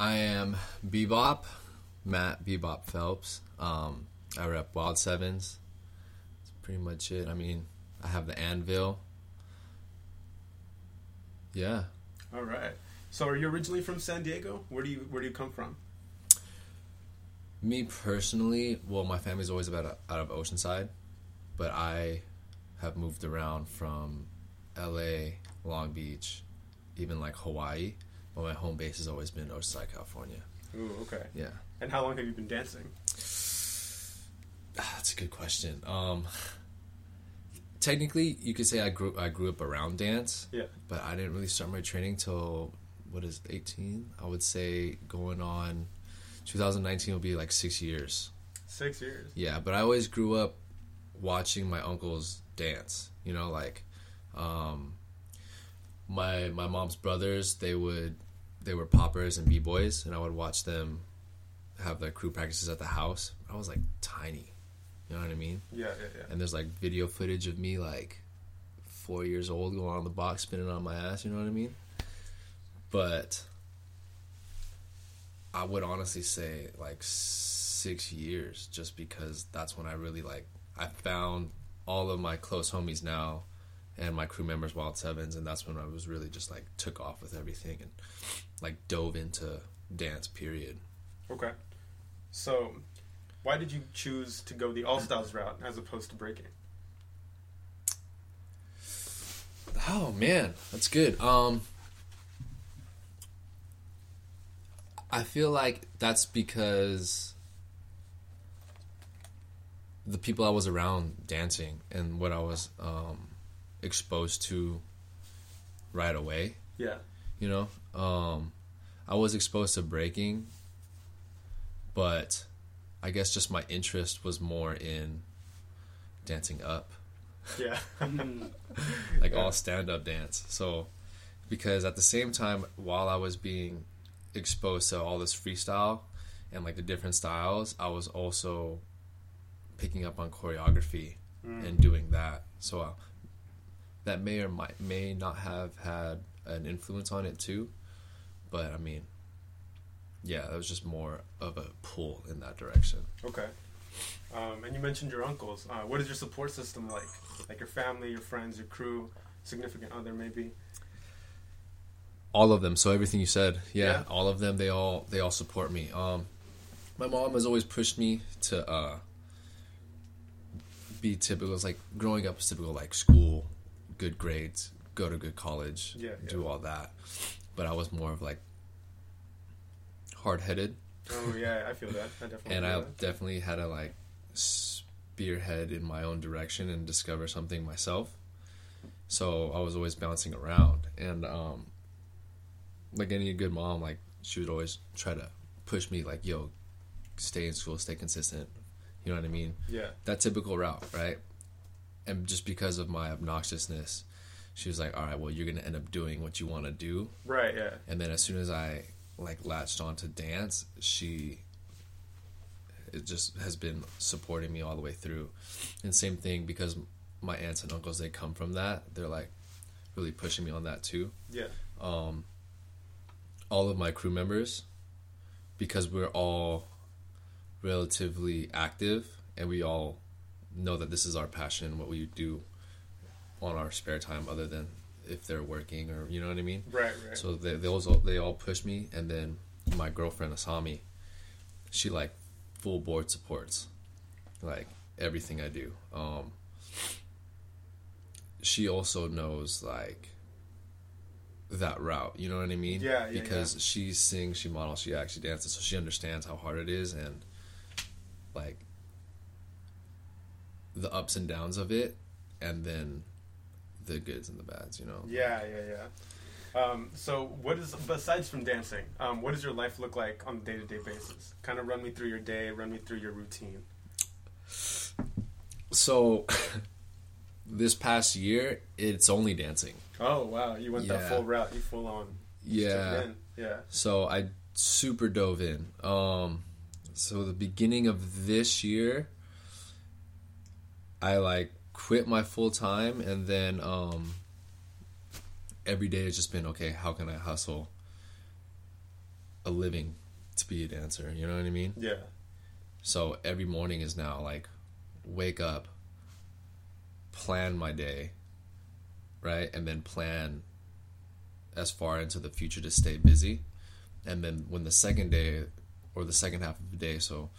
I am Bebop, Matt Bebop Phelps. Um, I rep Wild Sevens. That's pretty much it. I mean, I have the Anvil. Yeah. All right. So, are you originally from San Diego? Where do you Where do you come from? Me personally, well, my family's always about out of Oceanside, but I have moved around from L.A., Long Beach, even like Hawaii. But my home base has always been Oceanside, California. Ooh, okay. Yeah. And how long have you been dancing? Ah, That's a good question. Um, technically, you could say I grew I grew up around dance, Yeah. but I didn't really start my training till what is eighteen? I would say going on 2019 will be like six years. Six years. Yeah, but I always grew up watching my uncles dance. You know, like um, my my mom's brothers. They would they were poppers and b boys, and I would watch them have their crew practices at the house. I was like tiny. You know what I mean? Yeah, yeah, yeah. And there's like video footage of me like four years old going on the box spinning on my ass. You know what I mean? But I would honestly say like six years, just because that's when I really like I found all of my close homies now and my crew members Wild Sevens, and that's when I was really just like took off with everything and like dove into dance. Period. Okay. So, why did you choose to go the all styles route as opposed to breaking? Oh man, that's good. Um I feel like that's because the people I was around dancing and what I was um exposed to right away, Yeah. you know? Um I was exposed to breaking but I guess just my interest was more in dancing up Yeah. like Yeah. all stand up dance. So, because at the same time, while I was being exposed to all this freestyle and like the different styles, I was also picking up on choreography Mm. and doing that. So, uh, that may or might may not have had an influence on it too. But I mean, yeah, it was just more of a pull in that direction. Okay. Um, and you mentioned your uncles. Uh, what is your support system like? Like your family, your friends, your crew, significant other, maybe. all of them so everything you said yeah, Yeah. all of them they all they all support me um my mom has always pushed me to uh be typical it's like growing up is typical like school good grades go to good college Yeah, do yeah. all that but i was more of like hard-headed Oh yeah, I feel that. I definitely. and i that. definitely had to like spearhead in my own direction and discover something myself so i was always bouncing around and um like any good mom like she would always try to push me like yo stay in school stay consistent you know what i mean Yeah. that typical route right and just because of my obnoxiousness she was like all right well you're gonna end up doing what you want to do Right. Yeah. and then as soon as I like latched on to dance, she it just has been supporting me all the way through. And same thing because my aunts and uncles they come from that. They're like really pushing me on that too. Yeah. Um all of my crew members because we're all relatively active and we all know that this is our passion, what we do on our spare time other than if they're working or you know what I mean? Right. Right. So they they also they all push me, and then my girlfriend Asami, she like full board supports, like everything I do. Um, she also knows like that route. You know what I mean? Yeah, yeah, Because she sings, she models, she she dances, so she understands how hard it is and like the ups and downs of it, and then the goods and the bads. You know? Yeah, yeah, yeah. Um, so, what is besides from dancing? Um, what does your life look like on a day to day basis? Kind of run me through your day, run me through your routine. So this past year, it's only dancing. Oh wow, you went that full route. You full on. Yeah. took it in. Yeah. So I super dove in. Um, so the beginning of this year, I like quit my full time, and then um, every day it's just been okay. How can I hustle a living to be a dancer. You know what I mean? Yeah. So every morning is now like wake up, plan my day, right? And then plan as far into the future to stay busy. And then when the second day or the second half of the day, so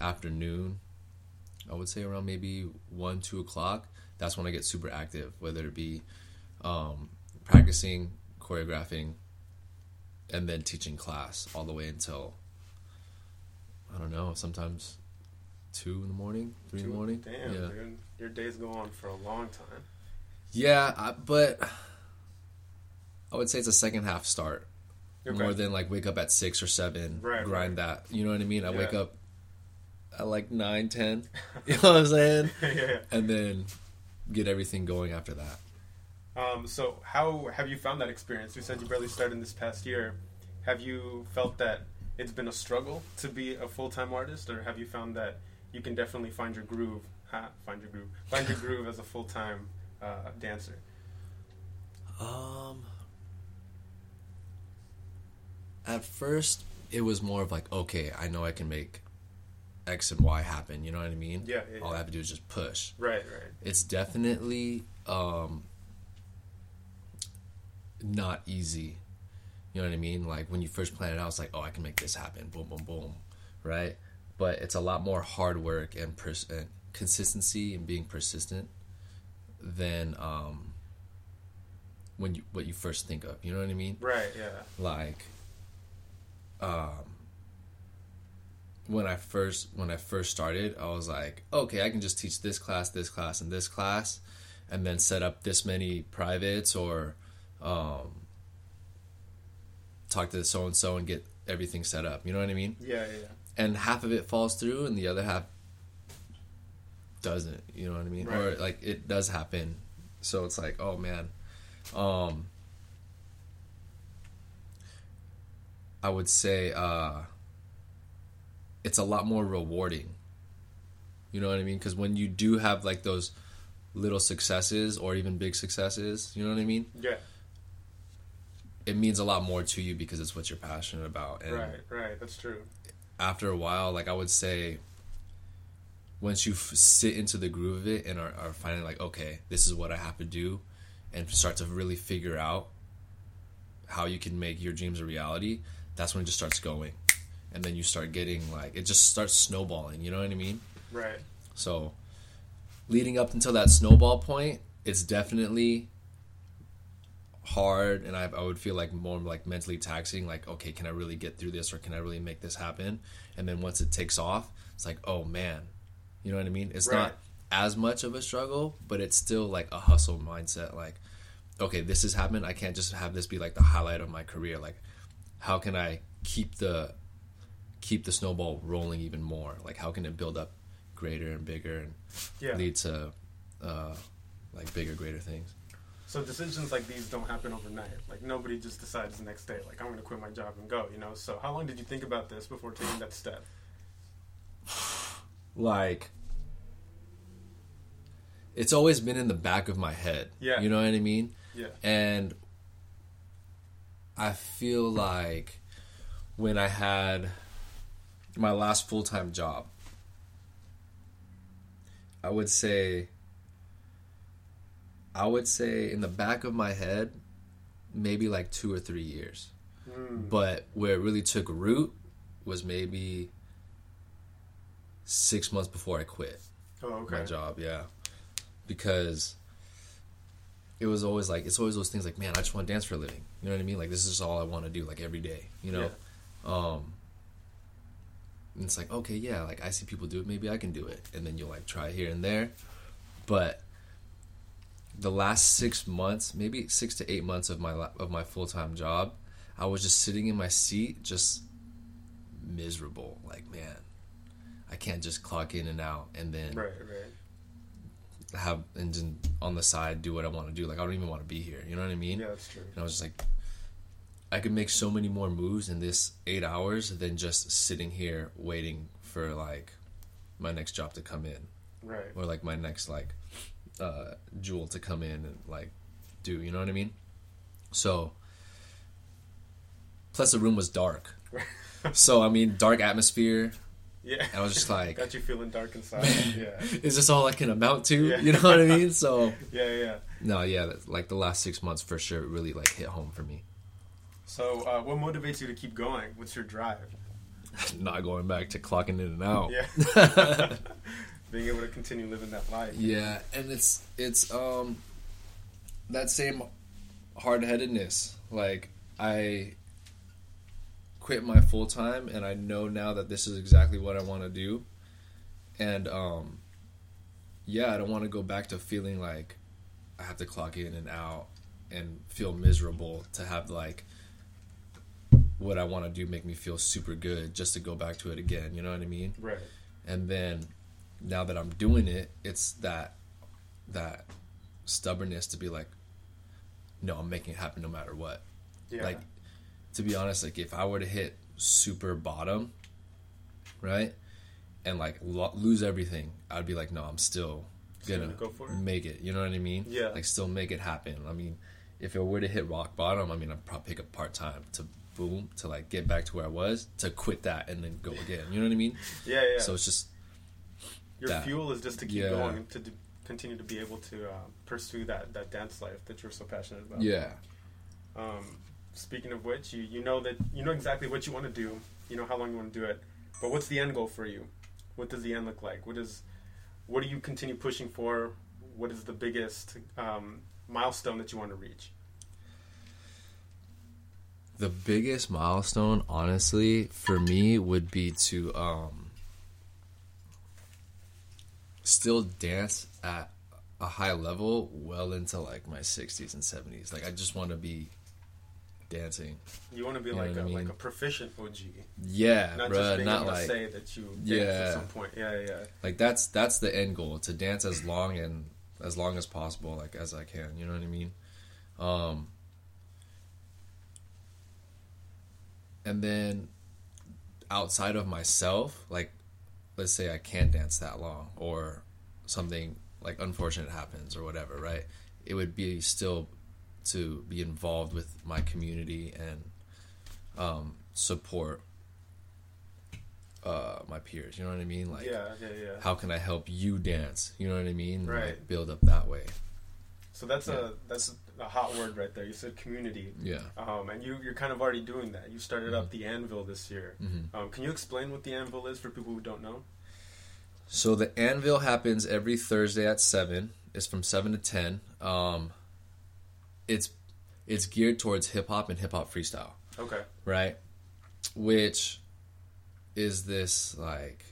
afternoon, I would say around maybe one, two o'clock, that's when I get super active, whether it be um, practicing, choreographing, and then teaching class all the way until I don't know, sometimes two in the morning, three in the morning. Damn, yeah, dude. Your days go on for a long time. yeah, I, but I would say it's a second half start Okay. more than like wake up at six or seven, Right, grind that. You know what I mean? I wake up at like nine, ten. You know what I'm saying? yeah, yeah. And then get everything going after that. Um, so how have you found that experience? You said you barely started in this past year. Have you felt that it's been a struggle to be a full time artist, or have you found that you can definitely find your groove? Ha, find your groove. Find your groove as a full time uh, dancer. Um, at first, it was more of like, okay, I know I can make X and Y happen. You know what I mean? Yeah, yeah, All. I have to do is just push. Right, right. It's definitely um, not easy. You know what I mean? Like when you first plan it out, it's like, oh, I can make this happen. Boom, boom, boom. Right? But it's a lot more hard work and, pers- and consistency and being persistent than um, when you what you first think of. You know what I mean? Right, yeah. like um when I first when I first started, I was like, okay, I can just teach this class, this class, and this class, and then set up this many privates or um, talk to so and so and get everything set up. You know what I mean? Yeah, yeah, yeah. And half of it falls through, and the other half doesn't. You know what I mean? Right. Or like it does happen. So it's like, oh man. Um, I would say uh, it's a lot more rewarding. You know what I mean? Because when you do have like those little successes or even big successes, you know what I mean? Yeah, It means a lot more to you because it's what you're passionate about. And right, right. That's true. after a while, like I would say, once you f- sit into the groove of it and are, are finding like, okay, this is what I have to do, and start to really figure out how you can make your dreams a reality, that's when it just starts going, and then you start getting like it just starts snowballing. You know what I mean? Right. So, leading up until that snowball point, it's definitely hard, and I, I would feel like more like mentally taxing. Like, okay, can I really get through this, or can I really make this happen? And then once it takes off, it's like, oh man, you know what I mean? It's Right. not as much of a struggle, but it's still like a hustle mindset. Like, okay, this has happened. I can't just have this be like the highlight of my career. Like, how can I keep the keep the snowball rolling even more? Like, how can it build up greater and bigger and Yeah. lead to uh, like bigger, greater things? So decisions like these don't happen overnight. Like nobody just decides the next day, like I'm going to quit my job and go. You know. So how long did you think about this before taking that step? Like, it's always been in the back of my head. Yeah. You know what I mean? Yeah. And I feel like when I had my last full time job, I would say, I would say in the back of my head, maybe like two or three years. Mm. But where it really took root was maybe six months before I quit Oh, okay. my job, yeah. Because it was always like it's always those things like, man, I just want to dance for a living. You know what I mean? Like this is all I want to do, like every day. You know? Um and it's like, okay, yeah, like I see people do it, maybe I can do it. And then you'll like try here and there. But the last six months, maybe six to eight months of my of my full time job, I was just sitting in my seat, just miserable. Like, man, I can't just clock in and out and then Right. Right. have and then on the side do what I want to do. Like I don't even want to be here. You know what I mean? Yeah, that's true. And I was just like, I could make so many more moves in this eight hours than just sitting here waiting for like my next job to come in Right. or like my next like uh, jewel to come in and like do. You know what I mean? So. Plus, the room was dark. so I mean, dark atmosphere. Yeah. I was just like, Got you feeling dark inside. yeah. is this all I can amount to? Yeah. You know what I mean? So Yeah, yeah. no, yeah, like the last six months for sure really like hit home for me. So, uh, what motivates you to keep going? What's your drive? Not going back to clocking in and out. Yeah. Being able to continue living that life. Yeah, and it's it's um that same hard headedness. Like I quit my full time and I know now that this is exactly what I want to do. And um yeah, I don't want to go back to feeling like I have to clock in and out and feel miserable to have like what I want to do make me feel super good just to go back to it again, you know what I mean? Right. and then now that I'm doing it, it's that that stubbornness to be like, no, I'm making it happen no matter what. Yeah. Like, to be honest, like if I were to hit super bottom, right, and like lo- lose everything, I'd be like, no, I'm still gonna gonna go for it? make it. You know what I mean? Yeah. Like still make it happen. I mean, if it were to hit rock bottom, I mean, I'd probably pick up part time to boom to like get back to where I was to quit that and then go again. You know what I mean? yeah, yeah. So it's just Your that. fuel is just to keep Yeah. going to d- continue to be able to uh, pursue that, that dance life that you're so passionate about. yeah. Um, speaking of which, you, you know that you know exactly what you want to do. You know how long you want to do it. But what's the end goal for you? What does the end look like? What is what do you continue pushing for? What is the biggest um, milestone that you want to reach? The biggest milestone, honestly, for me would be to um, still dance at a high level well into like my 60s and 70s. Like I just want to be dancing. You want to be You like a I like a proficient OG, Yeah, not bruh, just being not able like to say that you Yeah. at some point. Yeah, yeah. like that's that's the end goal to dance as long and as long as possible like as i can you know what i mean? Um and then outside of myself like let's say i can't dance that long or something like unfortunate happens or whatever right? It would be still to be involved with my community and um support uh my peers you know what i mean like yeah, yeah, yeah. how can I help you dance? You know what I mean? Right. Like, build up that way. So that's Yeah. a that's a hot word right there. You said community. Yeah. Um, and you, you're kind of already doing that. You started up the Anvil this year. hmm Um, can you explain what the Anvil is for people who don't know? So the anvil happens every Thursday at seven. It's from seven to ten. Um, it's it's geared towards hip hop and hip hop freestyle, Okay. right? Which is this like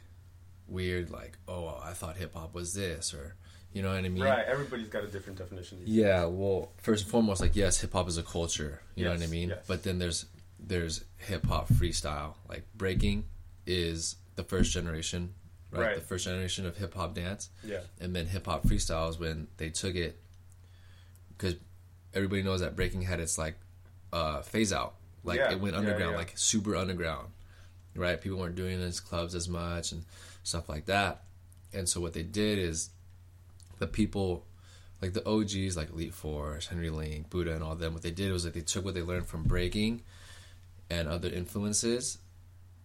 weird like oh I thought hip hop was this or you know what I mean? Right. Everybody's got a different definition. Yeah, well, first and foremost, like yes, hip hop is a culture. You know what I mean? yes. But then there's there's hip hop freestyle. Like breaking is the first generation, right? Right. The first generation of hip hop dance. Yeah. and then hip hop freestyle is when they took it because everybody knows that breaking had its like uh, phase out. Like Yeah, it went yeah, underground, yeah. like super underground, right? People weren't doing in clubs as much and stuff like that. And so what they did is the people, like the OGs, like Elite Force, Henry Link, Buddha, and all them. What they did was like they took what they learned from breaking and other influences,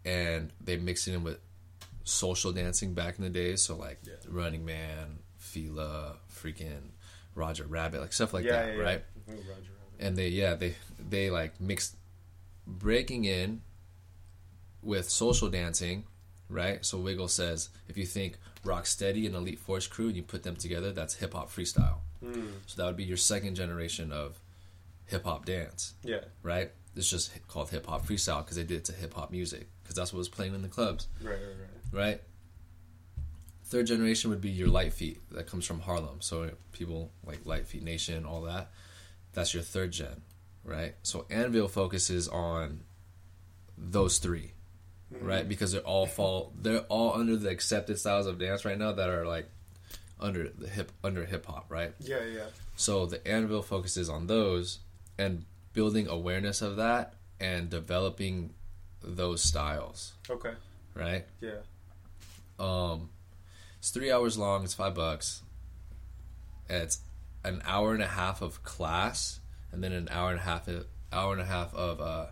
and they mixed it in with social dancing back in the day. So like Yeah. Running Man, Fila, freaking Roger Rabbit, like stuff like yeah, that, yeah, right? Yeah. Ooh, Roger, Roger. and they yeah they they like mixed breaking in with social dancing right so wiggle says if you think rocksteady and elite force crew and you put them together that's hip-hop freestyle Mm, so that would be your second generation of hip-hop dance yeah. right it's just called hip-hop freestyle because they did it to hip-hop music because that's what was playing in the clubs Right, right, right. right? Third generation would be your light feet that comes from Harlem. So people like Lite Feet Nation, all that. That's your third gen, right? So Anvil focuses on those 3 Mhm. right? Because they're all fall they're all under the accepted styles of dance right now that are like under the hip under hip hop, right? Yeah, yeah. So the Anvil focuses on those and building awareness of that and developing those styles, Okay. right? Yeah. Um, it's three hours long. It's five bucks. And It's an hour and a half of class, and then an hour and a half hour and a half of uh,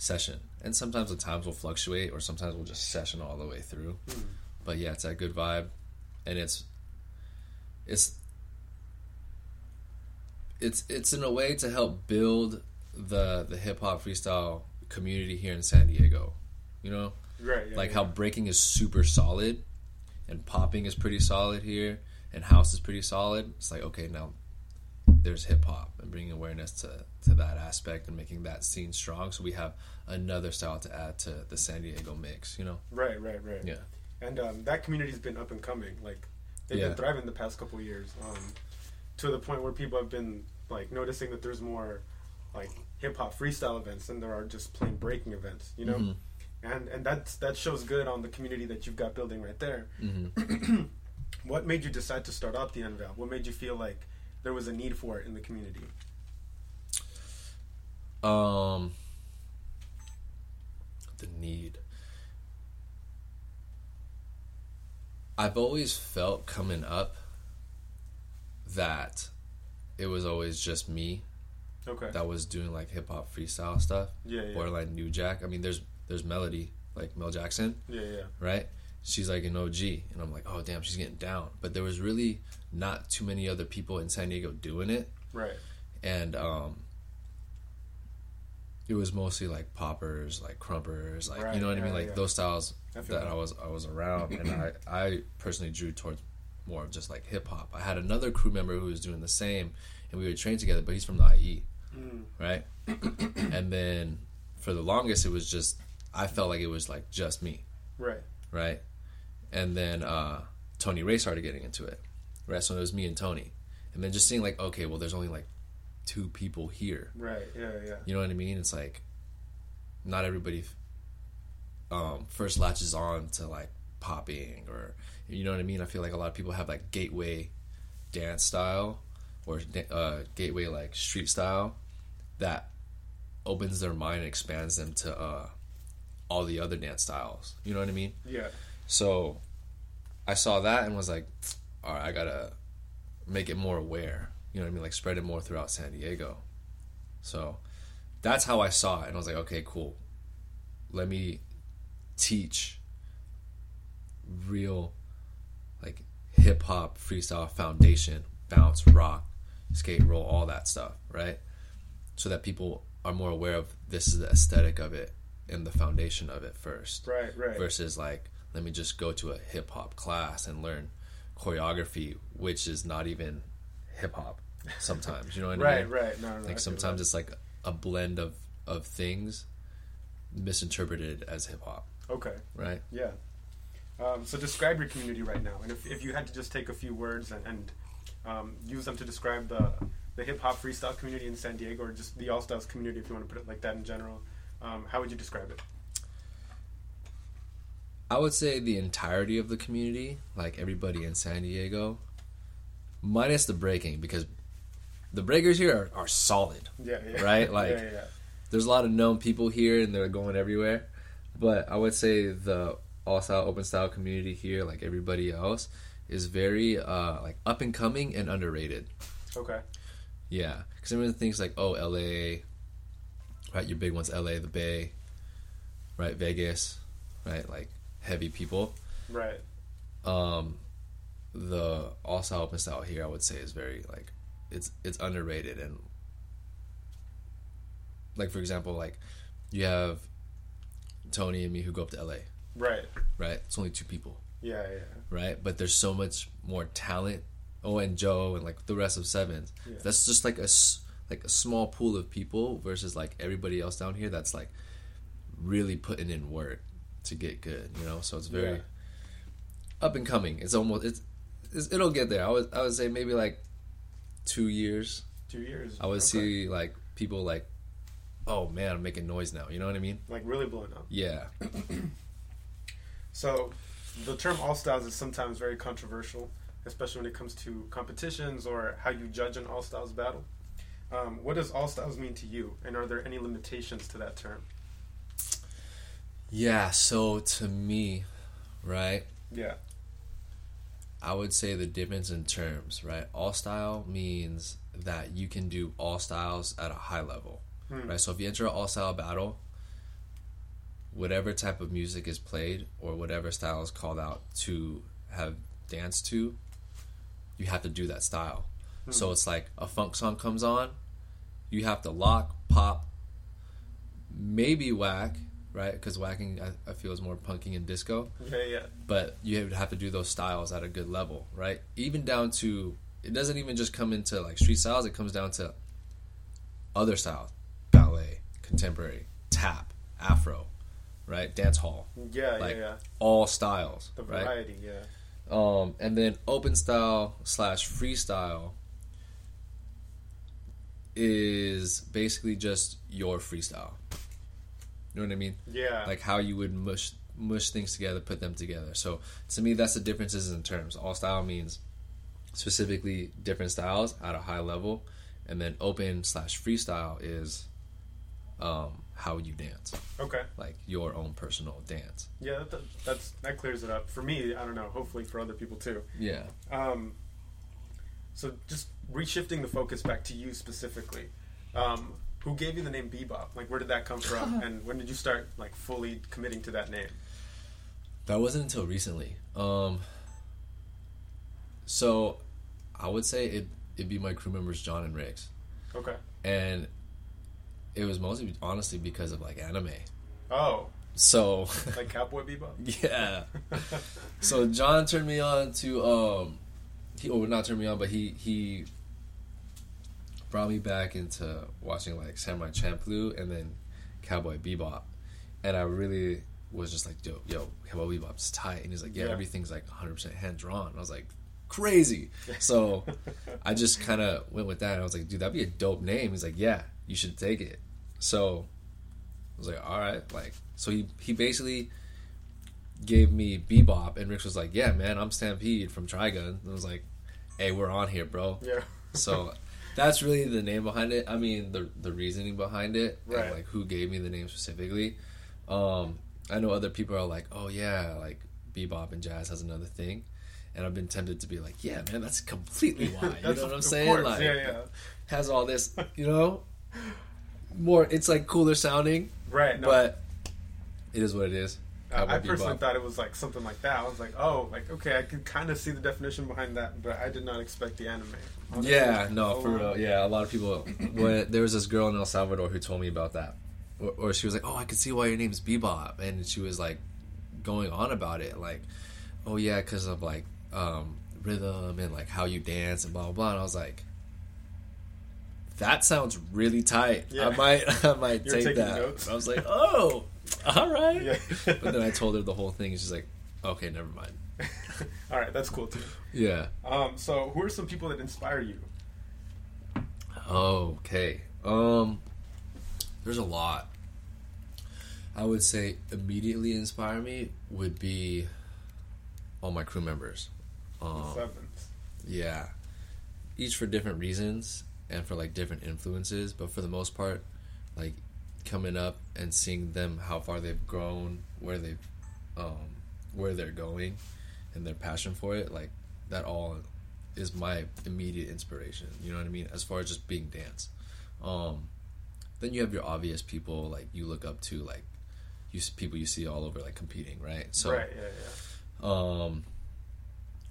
session. And sometimes the times will fluctuate, or sometimes we'll just session all the way through. Mm. But yeah, it's that good vibe, and it's it's it's it's in a way to help build the the hip hop freestyle community here in San Diego. You know, Right. Yeah, like yeah. how breaking is super solid, and popping is pretty solid here, and house is pretty solid. It's like okay, now there's hip hop and bringing awareness to to that aspect and making that scene strong. So we have another style to add to the San Diego mix. You know, Right. Right. Right. yeah. And um, that community's been up and coming. Like they've Yeah. been thriving the past couple of years. Um, to the point where people have been like noticing that there's more like hip hop freestyle events than there are just plain breaking events. You know. Mhm. And and that's that shows good on the community that you've got building right there. hmm What made you decide to start up the Anvil? What made you feel like there was a need for it in the community? Um, the need. I've always felt coming up that it was always just me Okay. that was doing like hip hop freestyle stuff, Yeah, yeah, borderline New Jack. I mean, there's there's Melody like Mel Jackson, yeah, yeah. right? She's like an OG, and I'm like, oh damn, she's getting down. But there was really not too many other people in San Diego doing it Right. and um it was mostly like poppers like crumpers like Right, you know what i mean like yeah. those styles I that i was i was around and i i personally drew towards more of just like hip-hop i had another crew member who was doing the same and we would train together but he's from the ie Mm. right and then for the longest it was just i felt like it was like just me Right. right? And then uh, Tony Ray started getting into it, right? So it was me and Tony, and then just seeing like, okay, well, there's only like two people here. Right. Yeah. Yeah. You know what I mean? It's like not everybody um, first latches on to like popping or you know what I mean. I feel like a lot of people have like gateway dance style or uh, gateway like street style that opens their mind and expands them to uh, all the other dance styles. You know what I mean? Yeah. So I saw that and was like, all right, I gotta make it more aware. You know what I mean? Like spread it more throughout San Diego. So that's how I saw it. And I was like, okay, cool. Let me teach real, like hip hop, freestyle foundation, bounce, rock, skate, roll, all that stuff, right? So that people are more aware of this is the aesthetic of it and the foundation of it first Right. Right. versus like let me just go to a hip hop class and learn choreography, which is not even hip hop. Sometimes you know what I mean? Right. No. no, no Like sometimes it's like a blend of of things misinterpreted as hip hop, Okay. right? Yeah. Um, so describe your community right now, and if, if you had to just take a few words and, and um, use them to describe the the hip hop freestyle community in San Diego, or just the All Styles community, if you want to put it like that in general, um, how would you describe it? I would say the entirety of the community, like everybody in San Diego, minus the breaking because the breakers here are, are solid. Yeah. yeah. Right, like- yeah, yeah, there's a lot of known people here and they're going everywhere. But I would say the all style open style community here, like everybody else, is very uh, like up and coming and underrated. Okay. Yeah, because everyone thinks like, oh, L.A. Right, your big ones, L.A., the Bay, right, Vegas, right, like heavy people. Right. Um, the all style open style here, I would say, is very like it's it's underrated and like for example, like you have Tony and me who go up to LA, Right. right? It's only two people, Yeah. Yeah. right? But there's so much more talent. Oh, and Joe and like the rest of Sevens. Yeah. That's just like a like a small pool of people versus like everybody else down here that's like really putting in work to get good, you know. So it's very Yeah. up and coming. It's almost it's, it's it'll get there. I would I would say maybe like two years. Two years. I would Okay. see like people like, oh man, I'm making noise now. You know what I mean? like really blowing up. Yeah. So, the term all styles is sometimes very controversial, especially when it comes to competitions or how you judge an all styles battle. Um, what does all styles mean to you, and are there any limitations to that term? Yeah. So to me, right, Yeah. I would say the difference in terms, right? All style means that you can do all styles at a high level, Hmm. right? So if you enter an all style battle, whatever type of music is played or whatever style is called out to have danced to, you have to do that style. So it's like a funk song comes on, you have to lock, pop, maybe whack, right? Because whacking I, I feel is more punking and disco Yeah, yeah. but you would have to do those styles at a good level, right? Even down to it doesn't even just come into like street styles; it comes down to other styles, ballet, contemporary, tap, afro, right? Dance hall, Yeah, Like, yeah, yeah. all styles, The right? variety, yeah. Um, and then open style slash freestyle is basically just your freestyle. You know what I mean? Yeah. like how you would mush mush things together, put them together. So to me, that's the differences in terms. All style means specifically different styles at a high level, and then open slash freestyle is um, how you dance, okay. like your own personal dance. Yeah, that, that, that's that clears it up for me. I don't know. Hopefully for other people too. Yeah. Um, so just reshifting the focus back to you specifically. Um, who gave you the name Bebop? Like, where did that come from? and when did you start like fully committing to that name? That wasn't until recently. Um, so I would say it it'd be my crew members John and Riggs, Okay. and it was mostly honestly because of like anime. Oh, So like Cowboy Bebop. yeah. so John turned me on to um, he or not turned me on, but he he brought me back into watching like Samurai Champloo and then Cowboy Bebop, and I really was just like, yo, yo, Cowboy Bebop's tight, and he's like, yeah, Yeah. everything's like 100 percent hand drawn. I was like, crazy. So I just kind of went with that. And I was like, dude, that'd be a dope name. He's like, yeah, you should take it. So I was like, all right, like, so he he basically gave me Bebop, and Rich was like, yeah, man, I'm Stampede from Trigun. And I was like, hey, we're on here, bro. yeah. So that's really the name behind it. I mean, the the reasoning behind it, Right. and like who gave me the name specifically. Um, I know other people are like, oh yeah, like bebop and jazz has another thing, and I've been tempted to be like, yeah, man, that's completely why. you know what I'm of saying? course, Like, yeah, yeah. has all this, you know, more. It's like cooler sounding, Right. No, but it is what it is. I- personally thought it was like something like that. I was like, oh, like okay, I can kind of see the definition behind that, but I did not expect the anime. Was Yeah, no, oh, for real. Yeah, a lot of people. When there was this girl in El Salvador who told me about that, or, or she was like, "Oh, I can see why your name's Bebop," and she was like going on about it, like, "Oh yeah, because of like um, rhythm and like how you dance and blah blah blah." And I was like, "That sounds really tight. Yeah. I might, I might You were take that." notes? I was like, "Oh, all right." Yeah. but then I told her the whole thing, she's like, "Okay, never mind." All right, that's cool too. Yeah. Um, so who are some people that inspire you? Okay. Um there's a lot. I would say immediately inspire me would be all my crew members. Um, yeah. Each for different reasons and for like different influences, but for the most part, like coming up and seeing them how far they've grown, where they've um where they're going and their passion for it, like that all is my immediate inspiration. You know what I mean? As far as just being dance. Um then you have your obvious people like you look up to like you people you see all over like competing, right? So right. Yeah. Yeah. um,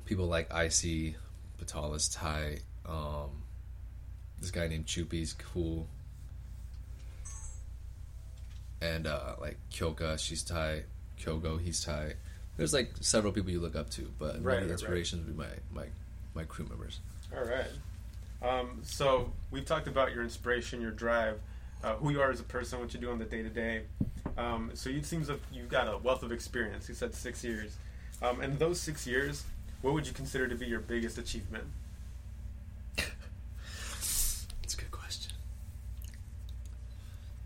people like Icy, Batalis Ty, um, this guy named Chupi's cool, and uh, like Kyoka, she's Thai, Kyogo, he's Thai. There's like several people you look up to, but Right, right, right, right. inspirations would be my, my my crew members. All right. Um, so we've talked about your inspiration, your drive, uh, who you are as a person, what you do on the day to day. Um, So it seems like you've got a wealth of experience. You said six years. Um, and those six years, what would you consider to be your biggest achievement? That's a good question.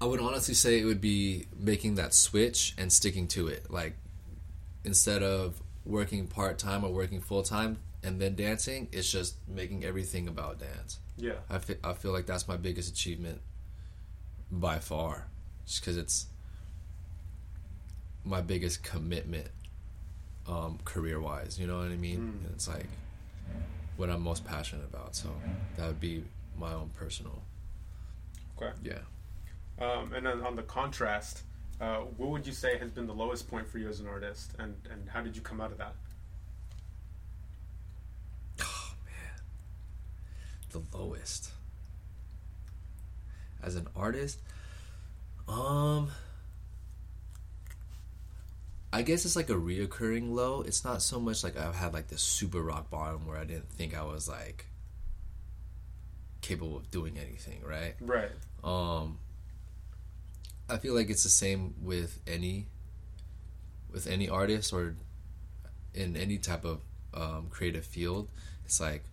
I would honestly say it would be making that switch and sticking to it. Like instead of working part time or working full time and then dancing, it's just making everything about dance. Yeah. I fe- I feel like that's my biggest achievement by far, just because it's my biggest commitment, um, career wise. You know what I mean? Mm. And it's like what I'm most passionate about. So that would be my own personal. Okay. Yeah. Um, and then on the contrast, uh, what would you say has been the lowest point for you as an artist, and and how did you come out of that? Oh man, the lowest as an artist. Um, I guess it's like a reoccurring low. It's not so much like I've had like this super rock bottom where I didn't think I was like capable of doing anything, right? Right. Um, I feel like it's the same with any with any artist or in any type of um, creative field. It's like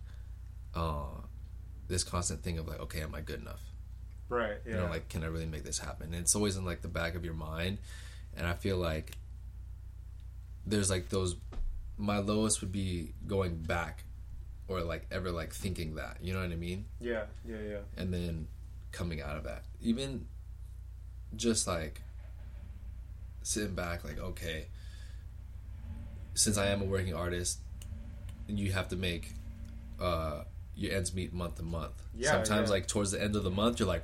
uh, this constant thing of like, okay, am I good enough? Right. Yeah. You know, like, can I really make this happen? And it's always in like the back of your mind. And I feel like there's like those. My lowest would be going back, or like ever like thinking that. You know what I mean? yeah. Yeah. Yeah. and then coming out of that even just like sitting back like okay since i am a working artist you have to make uh your ends meet month to month. Yeah, sometimes yeah. like towards the end of the month you're like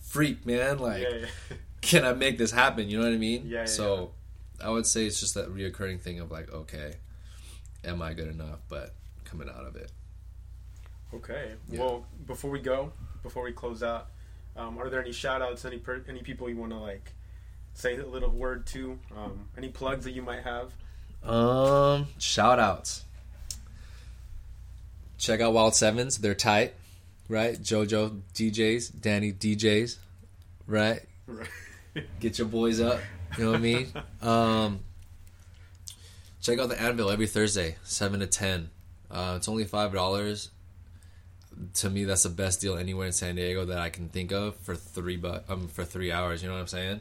freak man like yeah. Can i make this happen? You know what i mean? Yeah, so i would say it's just that reoccurring thing of like okay am i good enough? But coming out of it. Okay. Well, before we go, before we close out, um, are there any shout outs, any per- any people you want to like say a little word to? Um, any plugs that you might have? Um, shout outs. Check out Wild Sevens. They're tight, right? JoJo DJs, Danny DJs, right? right. Get your boys up. You know what I mean? Um, check out the Anvil every Thursday, seven to ten. Uh, it's only five dollars. To me, that's the best deal anywhere in San Diego that I can think of for three but um for three hours. You know what I'm saying?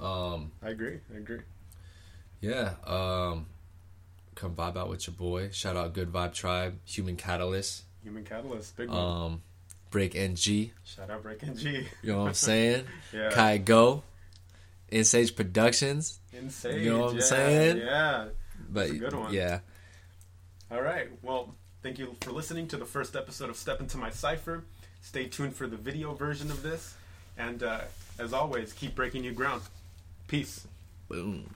Um, I agree. I agree. yeah. Um, come vibe out with your boy. Shout out Good Vibe Tribe, Human Catalyst, Human Catalyst, big one. um, Break NG. Shout out Break NG. You know what I'm saying? yeah. Kai Go, Insage Productions. Insane. You know what I'm saying? Yeah. But That's a good one. yeah, All right. Well, thank you for listening to the first episode of Step Into My Cypher. Stay tuned for the video version of this. And uh, as always, keep breaking new ground. Peace. boom.